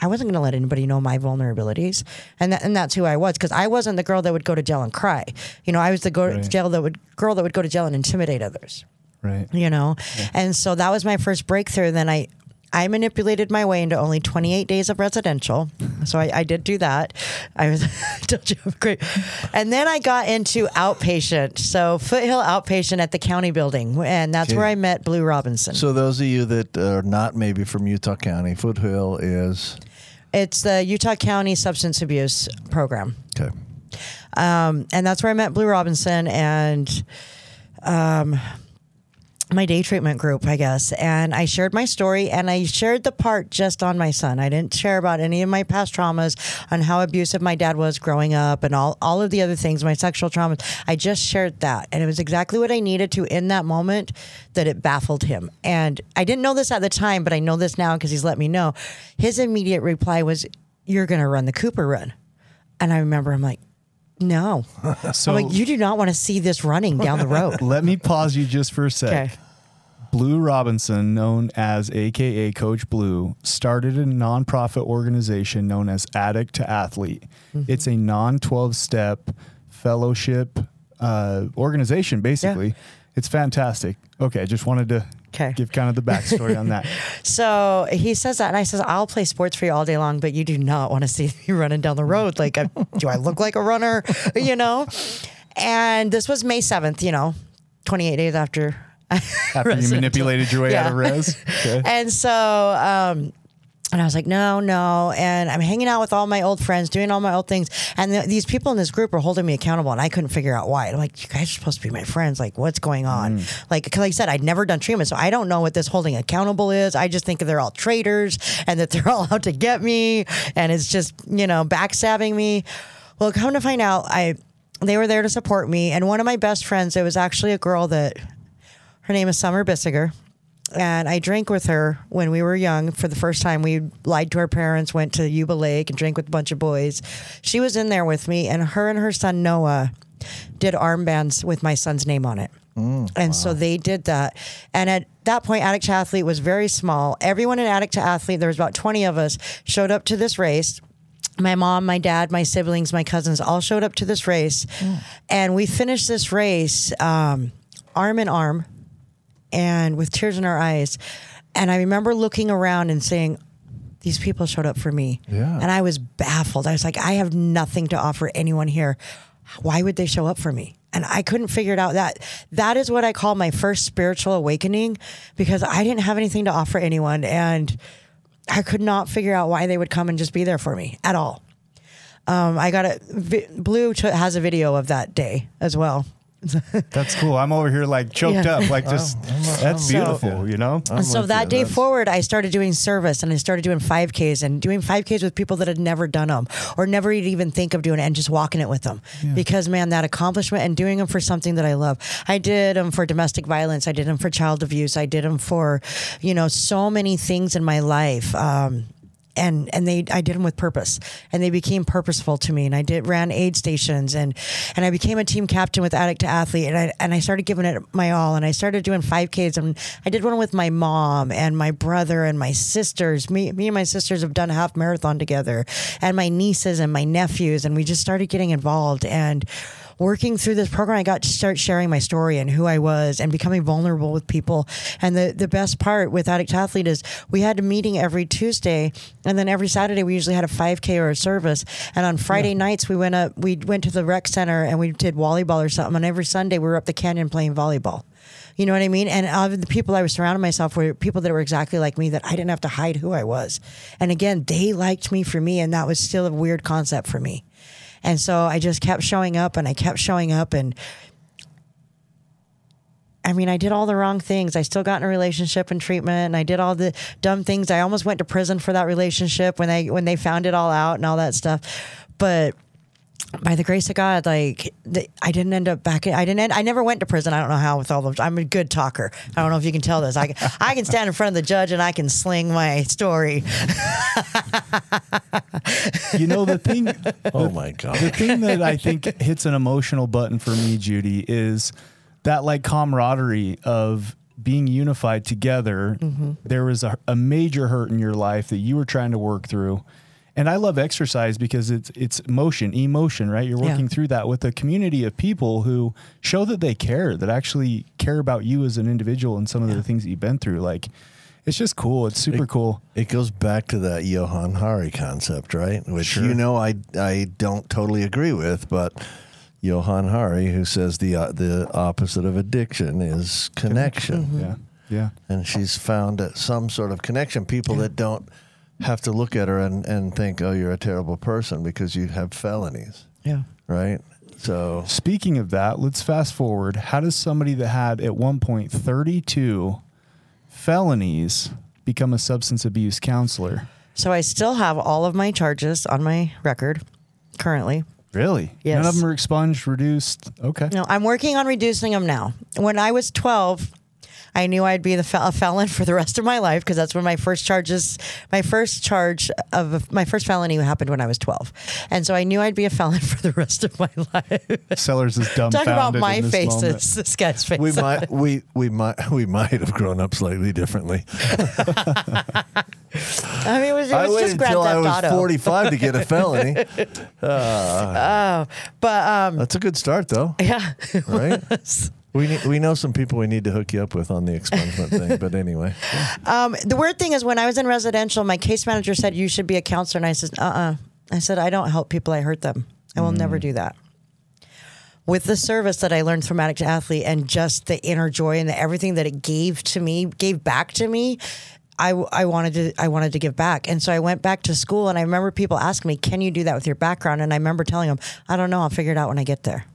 I wasn't going to let anybody know my vulnerabilities, and that, and that's who I was because I wasn't the girl that would go to jail and cry. You know, I was the go Right. jail that would girl that would go to jail and intimidate others. right. You know, and so that was my first breakthrough. Then I. I manipulated my way into only 28 days of residential. So I, I did do that. I was told you I'm great. And then I got into outpatient. So Foothill outpatient at the county building. And that's Okay. where I met Blu Robinson. So those of you that are not maybe from Utah County, Foothill is it's the Utah County Substance Abuse Program. okay. Um, and that's where I met Blu Robinson and um, my day treatment group, I guess. And I shared my story and I shared the part just on my son. I didn't share about any of my past traumas, on how abusive my dad was growing up and all, all of the other things, my sexual traumas. I just shared that. And it was exactly what I needed to in that moment that it baffled him. And I didn't know this at the time, but I know this now because he's let me know. His immediate reply was, You're going to run the Cooper run. And I remember I'm like, no. So I'm like, you do not want to see this running down the road. let me pause you just for a sec. Okay. Blu Robinson, known as AKA Coach Blu, started a nonprofit organization known as Addict II Athlete. Mm-hmm. It's a non 12 step fellowship uh, organization, basically. It's fantastic. Okay, I just wanted to 'Kay. give kind of the backstory on that. So he says that, and I says, I'll play sports for you all day long, but you do not want to see me running down the road. Like, I, do I look like a runner? You know? And this was May 7th, you know, 28 days after. After you manipulated your way out of Yeah. res. Okay. And so um, And I was like, no, no. And I'm hanging out with all my old friends, doing all my old things. And th- these people in this group are holding me accountable. And I couldn't figure out why. I'm like, you guys are supposed to be my friends. Like, what's going on? Like, because like I said, I'd never done treatment. So I don't know what this holding accountable is. I just think they're all traitors and that they're all out to get me. And it's just, you know, backstabbing me. Well, come to find out, I they were there to support me. And one of my best friends, it was actually a girl that her name is Summer Bissiger. And I drank with her when we were young for the first time. We lied to our parents, went to Yuba Lake and drank with a bunch of boys. She was in there with me, and her and her son Noah did armbands with my son's name on it. and so they did that. And at that point, Addict II Athlete was very small. Everyone in Addict II Athlete, there was about 20 of us, showed up to this race my mom, my dad, my siblings, my cousins all showed up to this race, and we finished this race um, arm in arm, and with tears in our eyes. And I remember looking around and saying, "These people showed up for me," Yeah. and I was baffled. I was like, "I have nothing to offer anyone here. Why would they show up for me?" And I couldn't figure it out. That that is what I call my first spiritual awakening because I didn't have anything to offer anyone, and I could not figure out why they would come and just be there for me at all. Um, I got a vi- Blu has a video of that day as well. That's cool. I'm over here like choked Yeah. up, like just that's So- beautiful, you know. I'm And so that you. day That's- forward, I started doing service and I started doing 5Ks and doing 5Ks with people that had never done them or never even think of doing it and just walking it with them. Because, man, that accomplishment and doing them for something that I love. I did them for domestic violence. I did them for child abuse. I did them for, you know, so many things in my life. Um, and and they I did them with purpose and they became purposeful to me and I did ran aid stations and and I became a team captain with Addict II Athlete and I and I started giving it my all and I started doing 5Ks and I did one with my mom and my brother and my sisters. Me me and my sisters have done a half marathon together and my nieces and my nephews and we just started getting involved and working through this program, I got to start sharing my story and who I was and becoming vulnerable with people. And the, the best part with Addict Athlete is we had a meeting every Tuesday, and then every Saturday we usually had a 5K or a service. And on Friday nights we went up, we went to the rec center and we did volleyball or something. And every Sunday we were up the canyon playing volleyball. You know what I mean? And of the people I was surrounding myself were people that were exactly like me that I didn't have to hide who I was. And again, they liked me for me, and that was still a weird concept for me. And so I just kept showing up and I kept showing up and I mean, I did all the wrong things. I still got in a relationship and treatment and I did all the dumb things. I almost went to prison for that relationship when they when they found it all out and all that stuff. But by the grace of God, like the, I didn't end up back. I didn't. End, I never went to prison. I don't know how with all those. I'm a good talker. I don't know if you can tell this. I can- I can stand in front of the judge and I can sling my story. You know the thing Oh my god. the thing that I think hits an emotional button for me, Judy, is that like camaraderie of being unified together. Mm-hmm. There was a, a major hurt in your life that you were trying to work through. And I love exercise because it's it's motion, emotion, right? You're Yeah. working through that with a community of people who show that they care, that actually care about you as an individual and some of the things that you've been through. Like it's just cool. It's super cool. It goes back to that Johan Hari concept, right? Which you know I I don't totally agree with, but Johan Hari, who says the uh, the opposite of addiction is connection, Yeah. Yeah. and she's found that some sort of connection. People that don't have to look at her and, and think, oh, you're a terrible person because you have felonies, Yeah. right? So Speaking of that, let's fast forward. How does somebody that had at one point 32 felonies become a substance abuse counselor? So I still have all of my charges on my record currently. Really? Yes. None of them are expunged, reduced. Okay. No, I'm working on reducing them now. When I was 12, I knew I'd be the fel- a felon for the rest of my life because that's when my first charges, my first charge of my first felony happened when I was 12, and so I knew I'd be a felon for the rest of my life. Sellers is Talk dumbfounded. about my in this faces, moment. this guy's face. we might we we might we might have grown up slightly differently. I mean, it was, it I waited just until I was Auto. 45 to get a felony. But um, That's a good start, though, yeah, right? We need, we know some people we need to hook you up with on the expungement thing, but anyway, Um, the weird thing is when I was in residential, my case manager said you should be a counselor, and I said, "Uh, uh I said I don't help people; I hurt them. I will never do that." With the service that I learned from Addict II Athlete and just the inner joy and the, everything that it gave to me, gave back to me, I, I wanted to I wanted to give back, and so I went back to school. And I remember people asking me, "Can you do that with your background?" And I remember telling them, "I don't know. I'll figure it out when I get there."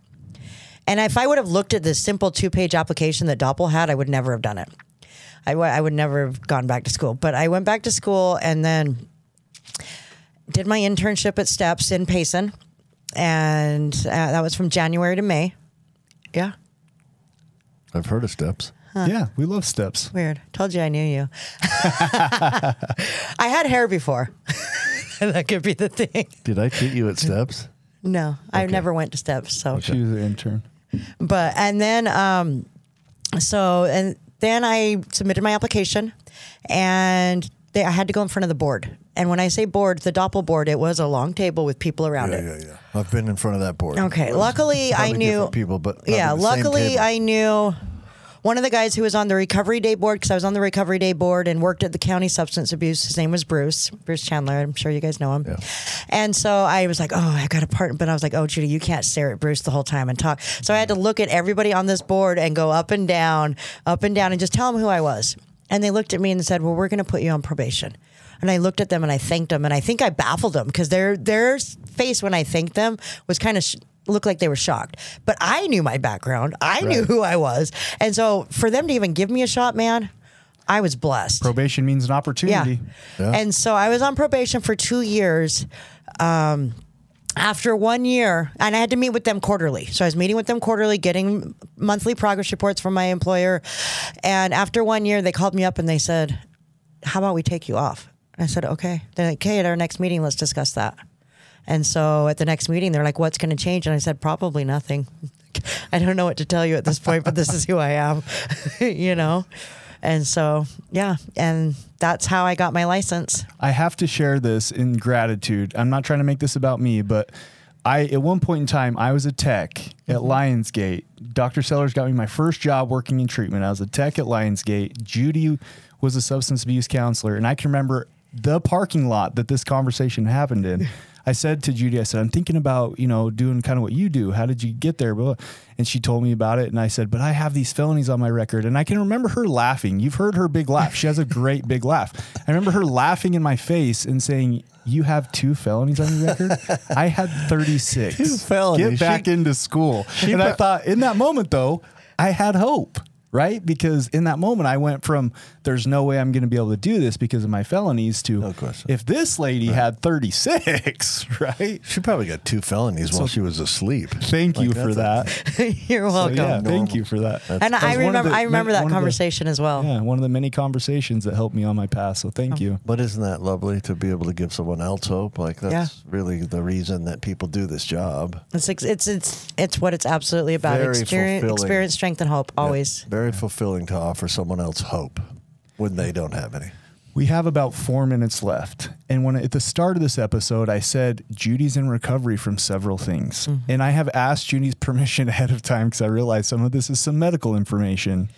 And if I would have looked at this simple two page application that DOPL had, I would never have done it. I, w- I would never have gone back to school. But I went back to school and then did my internship at Steps in Payson. And uh, that was from January to May. Yeah. I've heard of steps. Yeah, we love steps. Weird. Told you I knew you. I had hair before. that could be the thing. Did I treat you at steps? No, I never went to Steps. So She was an intern. But and then um so and then i submitted my application and they, i had to go in front of the board and when i say board the DOPL board it was a long table with people around it yeah, yeah. Yeah. I've been in front of that board. okay luckily i probably knew different people, but yeah luckily i knew one of the guys who was on the recovery day board because i was on the recovery day board and worked at the county substance abuse his name was bruce bruce chandler i'm sure you guys know him. And so i was like oh i got a partner but i was like oh judy you can't stare at bruce the whole time and talk. So i had to look at everybody on this board and go up and down up and down and just tell them who i was. And they looked at me and said well we're going to put you on probation. And I looked at them and I thanked them, and I think I baffled them because their their face when I thanked them was kind of sh- looked like they were shocked. But I knew my background, I knew who I was, and so for them to even give me a shot, man, I was blessed. Probation means an yeah. opportunity. and so I was on probation for two years. Um, after one year, and I had to meet with them quarterly. So I was meeting with them quarterly, getting monthly progress reports from my employer. And after one year, they called me up and they said, How about we take you off? I said, Okay. They're like, Okay, at our next meeting, let's discuss that. And so at the next meeting, they're like, What's going to change? And I said, Probably nothing. I don't know what to tell you at this point, but this is who I am, you know? And so, yeah. And that's how I got my license. I have to share this in gratitude. I'm not trying to make this about me, but I at one point in time I was a tech at mm-hmm. Lionsgate. Dr. Sellers got me my first job working in treatment. I was a tech at Lionsgate. Judy was a substance abuse counselor, and I can remember the parking lot that this conversation happened in. I said to Judy, I said, I'm thinking about, you know, doing kind of what you do. How did you get there? Blah, blah. And she told me about it. And I said, but I have these felonies on my record. And I can remember her laughing. You've heard her big laugh. She has a great big laugh. I remember her laughing in my face and saying, you have two felonies on your record? I had 36. Two felonies. Get back She- into school. and I thought, in that moment, though, I had hope. Right? Because in that moment, I went from there's no way I'm going to be able to do this because of my felonies to No question. if this lady had 36, right? She probably got two felonies while she was asleep. Thank Like, you for that's that. You're So, welcome. yeah, thank you for that. And I remember, the- I remember that one of the- conversation as well. Yeah, one of the many conversations that helped me on my path. So thank oh. you. But isn't that lovely to be able to give someone else hope? Like that's Yeah. really the reason that people do this job. It's ex- it's it's it's what it's absolutely about. Very Experience, fulfilling. experience, strength, and hope. Always. Very fulfilling to offer someone else hope when they don't have any. We have about four minutes left. And when at the start of this episode, I said Judy's in recovery from several things. Mm-hmm. And I have asked Judy's permission ahead of time because I realized some of this is some medical information.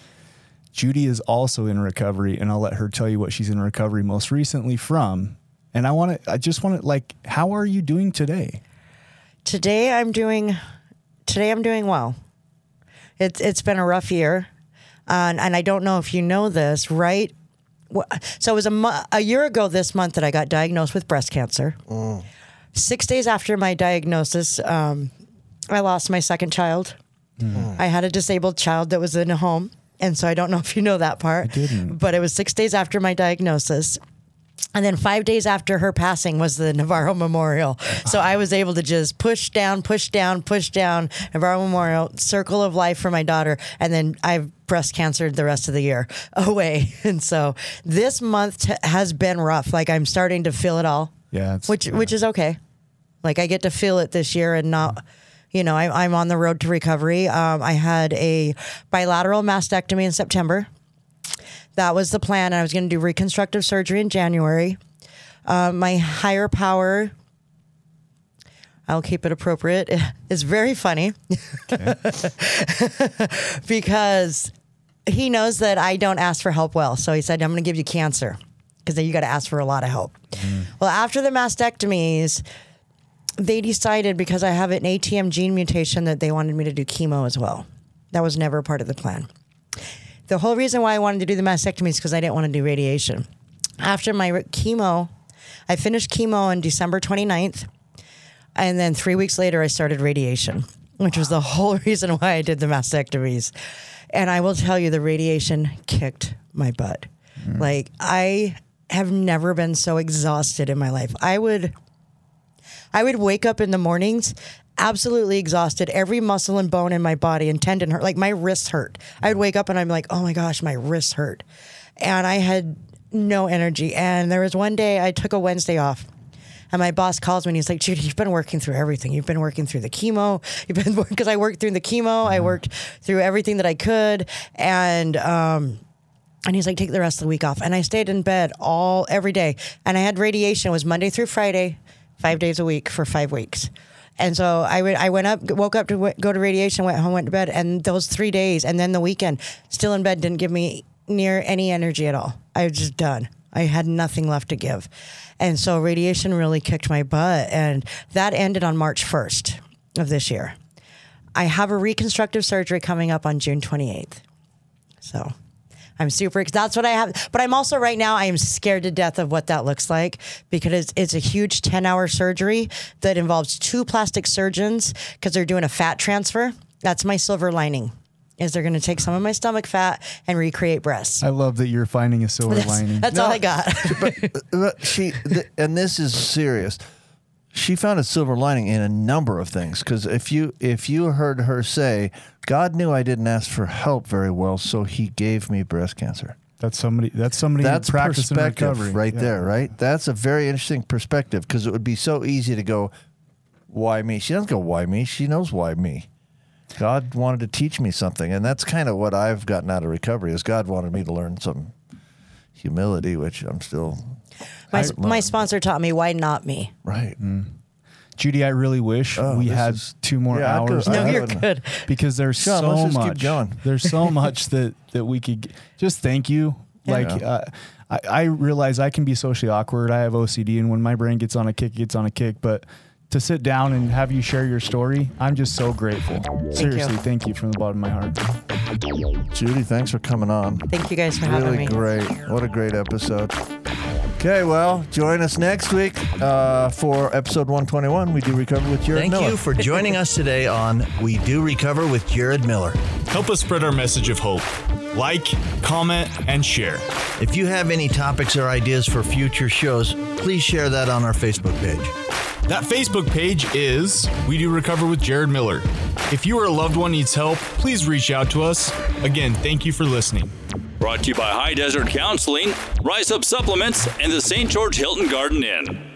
Judy is also in recovery, and I'll let her tell you what she's in recovery most recently from. And I want to, I just want to, like, how are you doing today? Today I'm doing. Today I'm doing well. It's it's been a rough year, Uh, and and I don't know if you know this, right? So it was a mo- a year ago this month that I got diagnosed with breast cancer. Mm. Six days after my diagnosis, um, I lost my second child. Mm. I had a disabled child that was in a home. And so I don't know if you know that part. didn't. But it was six days after my diagnosis. And then five days after her passing was the Navarro Memorial. So I was able to just push down, push down, push down Navarro Memorial, circle of life for my daughter. And then I've breast cancer the rest of the year away. And so this month t- has been rough. Like I'm starting to feel it all. Yeah, which yeah. which is okay. Like I get to feel it this year and not, you know, I, I'm on the road to recovery. Um, I had a bilateral mastectomy in September. That was the plan. I was going to do reconstructive surgery in January. Uh, my higher power, I'll keep it appropriate, It's very funny because he knows that I don't ask for help well. So he said, I'm going to give you cancer because then you got to ask for a lot of help. Mm. Well, after the mastectomies, they decided because I have an ATM gene mutation that they wanted me to do chemo as well. That was never part of the plan. The whole reason why I wanted to do the mastectomy is because I didn't want to do radiation. after my chemo, I finished chemo on December 29th. And then three weeks later, I started radiation, which was the whole reason why I did the mastectomies. And I will tell you, the radiation kicked my butt. Mm. Like, I have never been so exhausted in my life. I would. I would wake up in the mornings absolutely exhausted, every muscle and bone in my body and tendon hurt. Like my wrists hurt. I would wake up and I'm like, oh my gosh, my wrists hurt. And I had no energy. And there was one day I took a Wednesday off. And my boss calls me and he's like, Judy, you've been working through everything. You've been working through the chemo. You've been because I worked through the chemo. I worked through everything that I could. And um and he's like, take the rest of the week off. And I stayed in bed all every day. And I had radiation. It was Monday through Friday, five days a week for five weeks. And so I went, I went up, woke up to w- go to radiation, went home, went to bed. And those three days, and then the weekend, still in bed, didn't give me near any energy at all. I was just done. I had nothing left to give. And so radiation really kicked my butt. And that ended on March 1st of this year. I have a reconstructive surgery coming up on June 28th. So I'm super that's what I have but I'm also right now I am scared to death of what that looks like because it's, it's a huge 10 hour surgery that involves two plastic surgeons because they're doing a fat transfer that's my silver lining is they're going to take some of my stomach fat and recreate breasts I love that you're finding a silver that's, lining. that's all I got But uh, uh, she th- and this is serious. She found a silver lining in a number of things because if you if you heard her say, "God knew I didn't ask for help very well, so He gave me breast cancer." That's somebody. That's somebody. That's practicing perspective recovery. right Yeah. there, right? That's a very interesting perspective because it would be so easy to go, "Why me?" She doesn't go, "Why me?" She knows why me. God wanted to teach me something, and that's kind of what I've gotten out of recovery. Is God wanted me to learn some humility, which I'm still my, my sponsor taught me why not me right. Judy, I really wish Oh, we had is- two more Yeah, I'd go- hours. I no you're good because there's Sean, so let's just keep much. going. There's so much that that we could g- just thank you. Like Yeah. uh, I, I realize I can be socially awkward. I have OCD, and when my brain gets on a kick, it gets on a kick. But to sit down and have you share your story, I'm just so grateful. Seriously, thank you from the bottom of my heart. Judy, thanks for coming on. thank you guys for having me. Really great. What a great episode. Okay, well, join us next week uh, for episode 121. We do recover with Jared Thank Miller. Thank you for joining us today on We Do Recover with Jared Miller. Help us spread our message of hope. Like, comment, and share. If you have any topics or ideas for future shows, please share that on our Facebook page. That Facebook page is We Do Recover with Jared Miller. If you or a loved one needs help, please reach out to us. Again, thank you for listening. Brought to you by High Desert Counseling, Rise Up Supplements, and the St. George Hilton Garden Inn.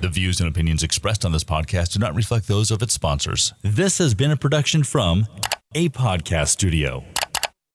The views and opinions expressed on this podcast do not reflect those of its sponsors. This has been a production from a podcast studio.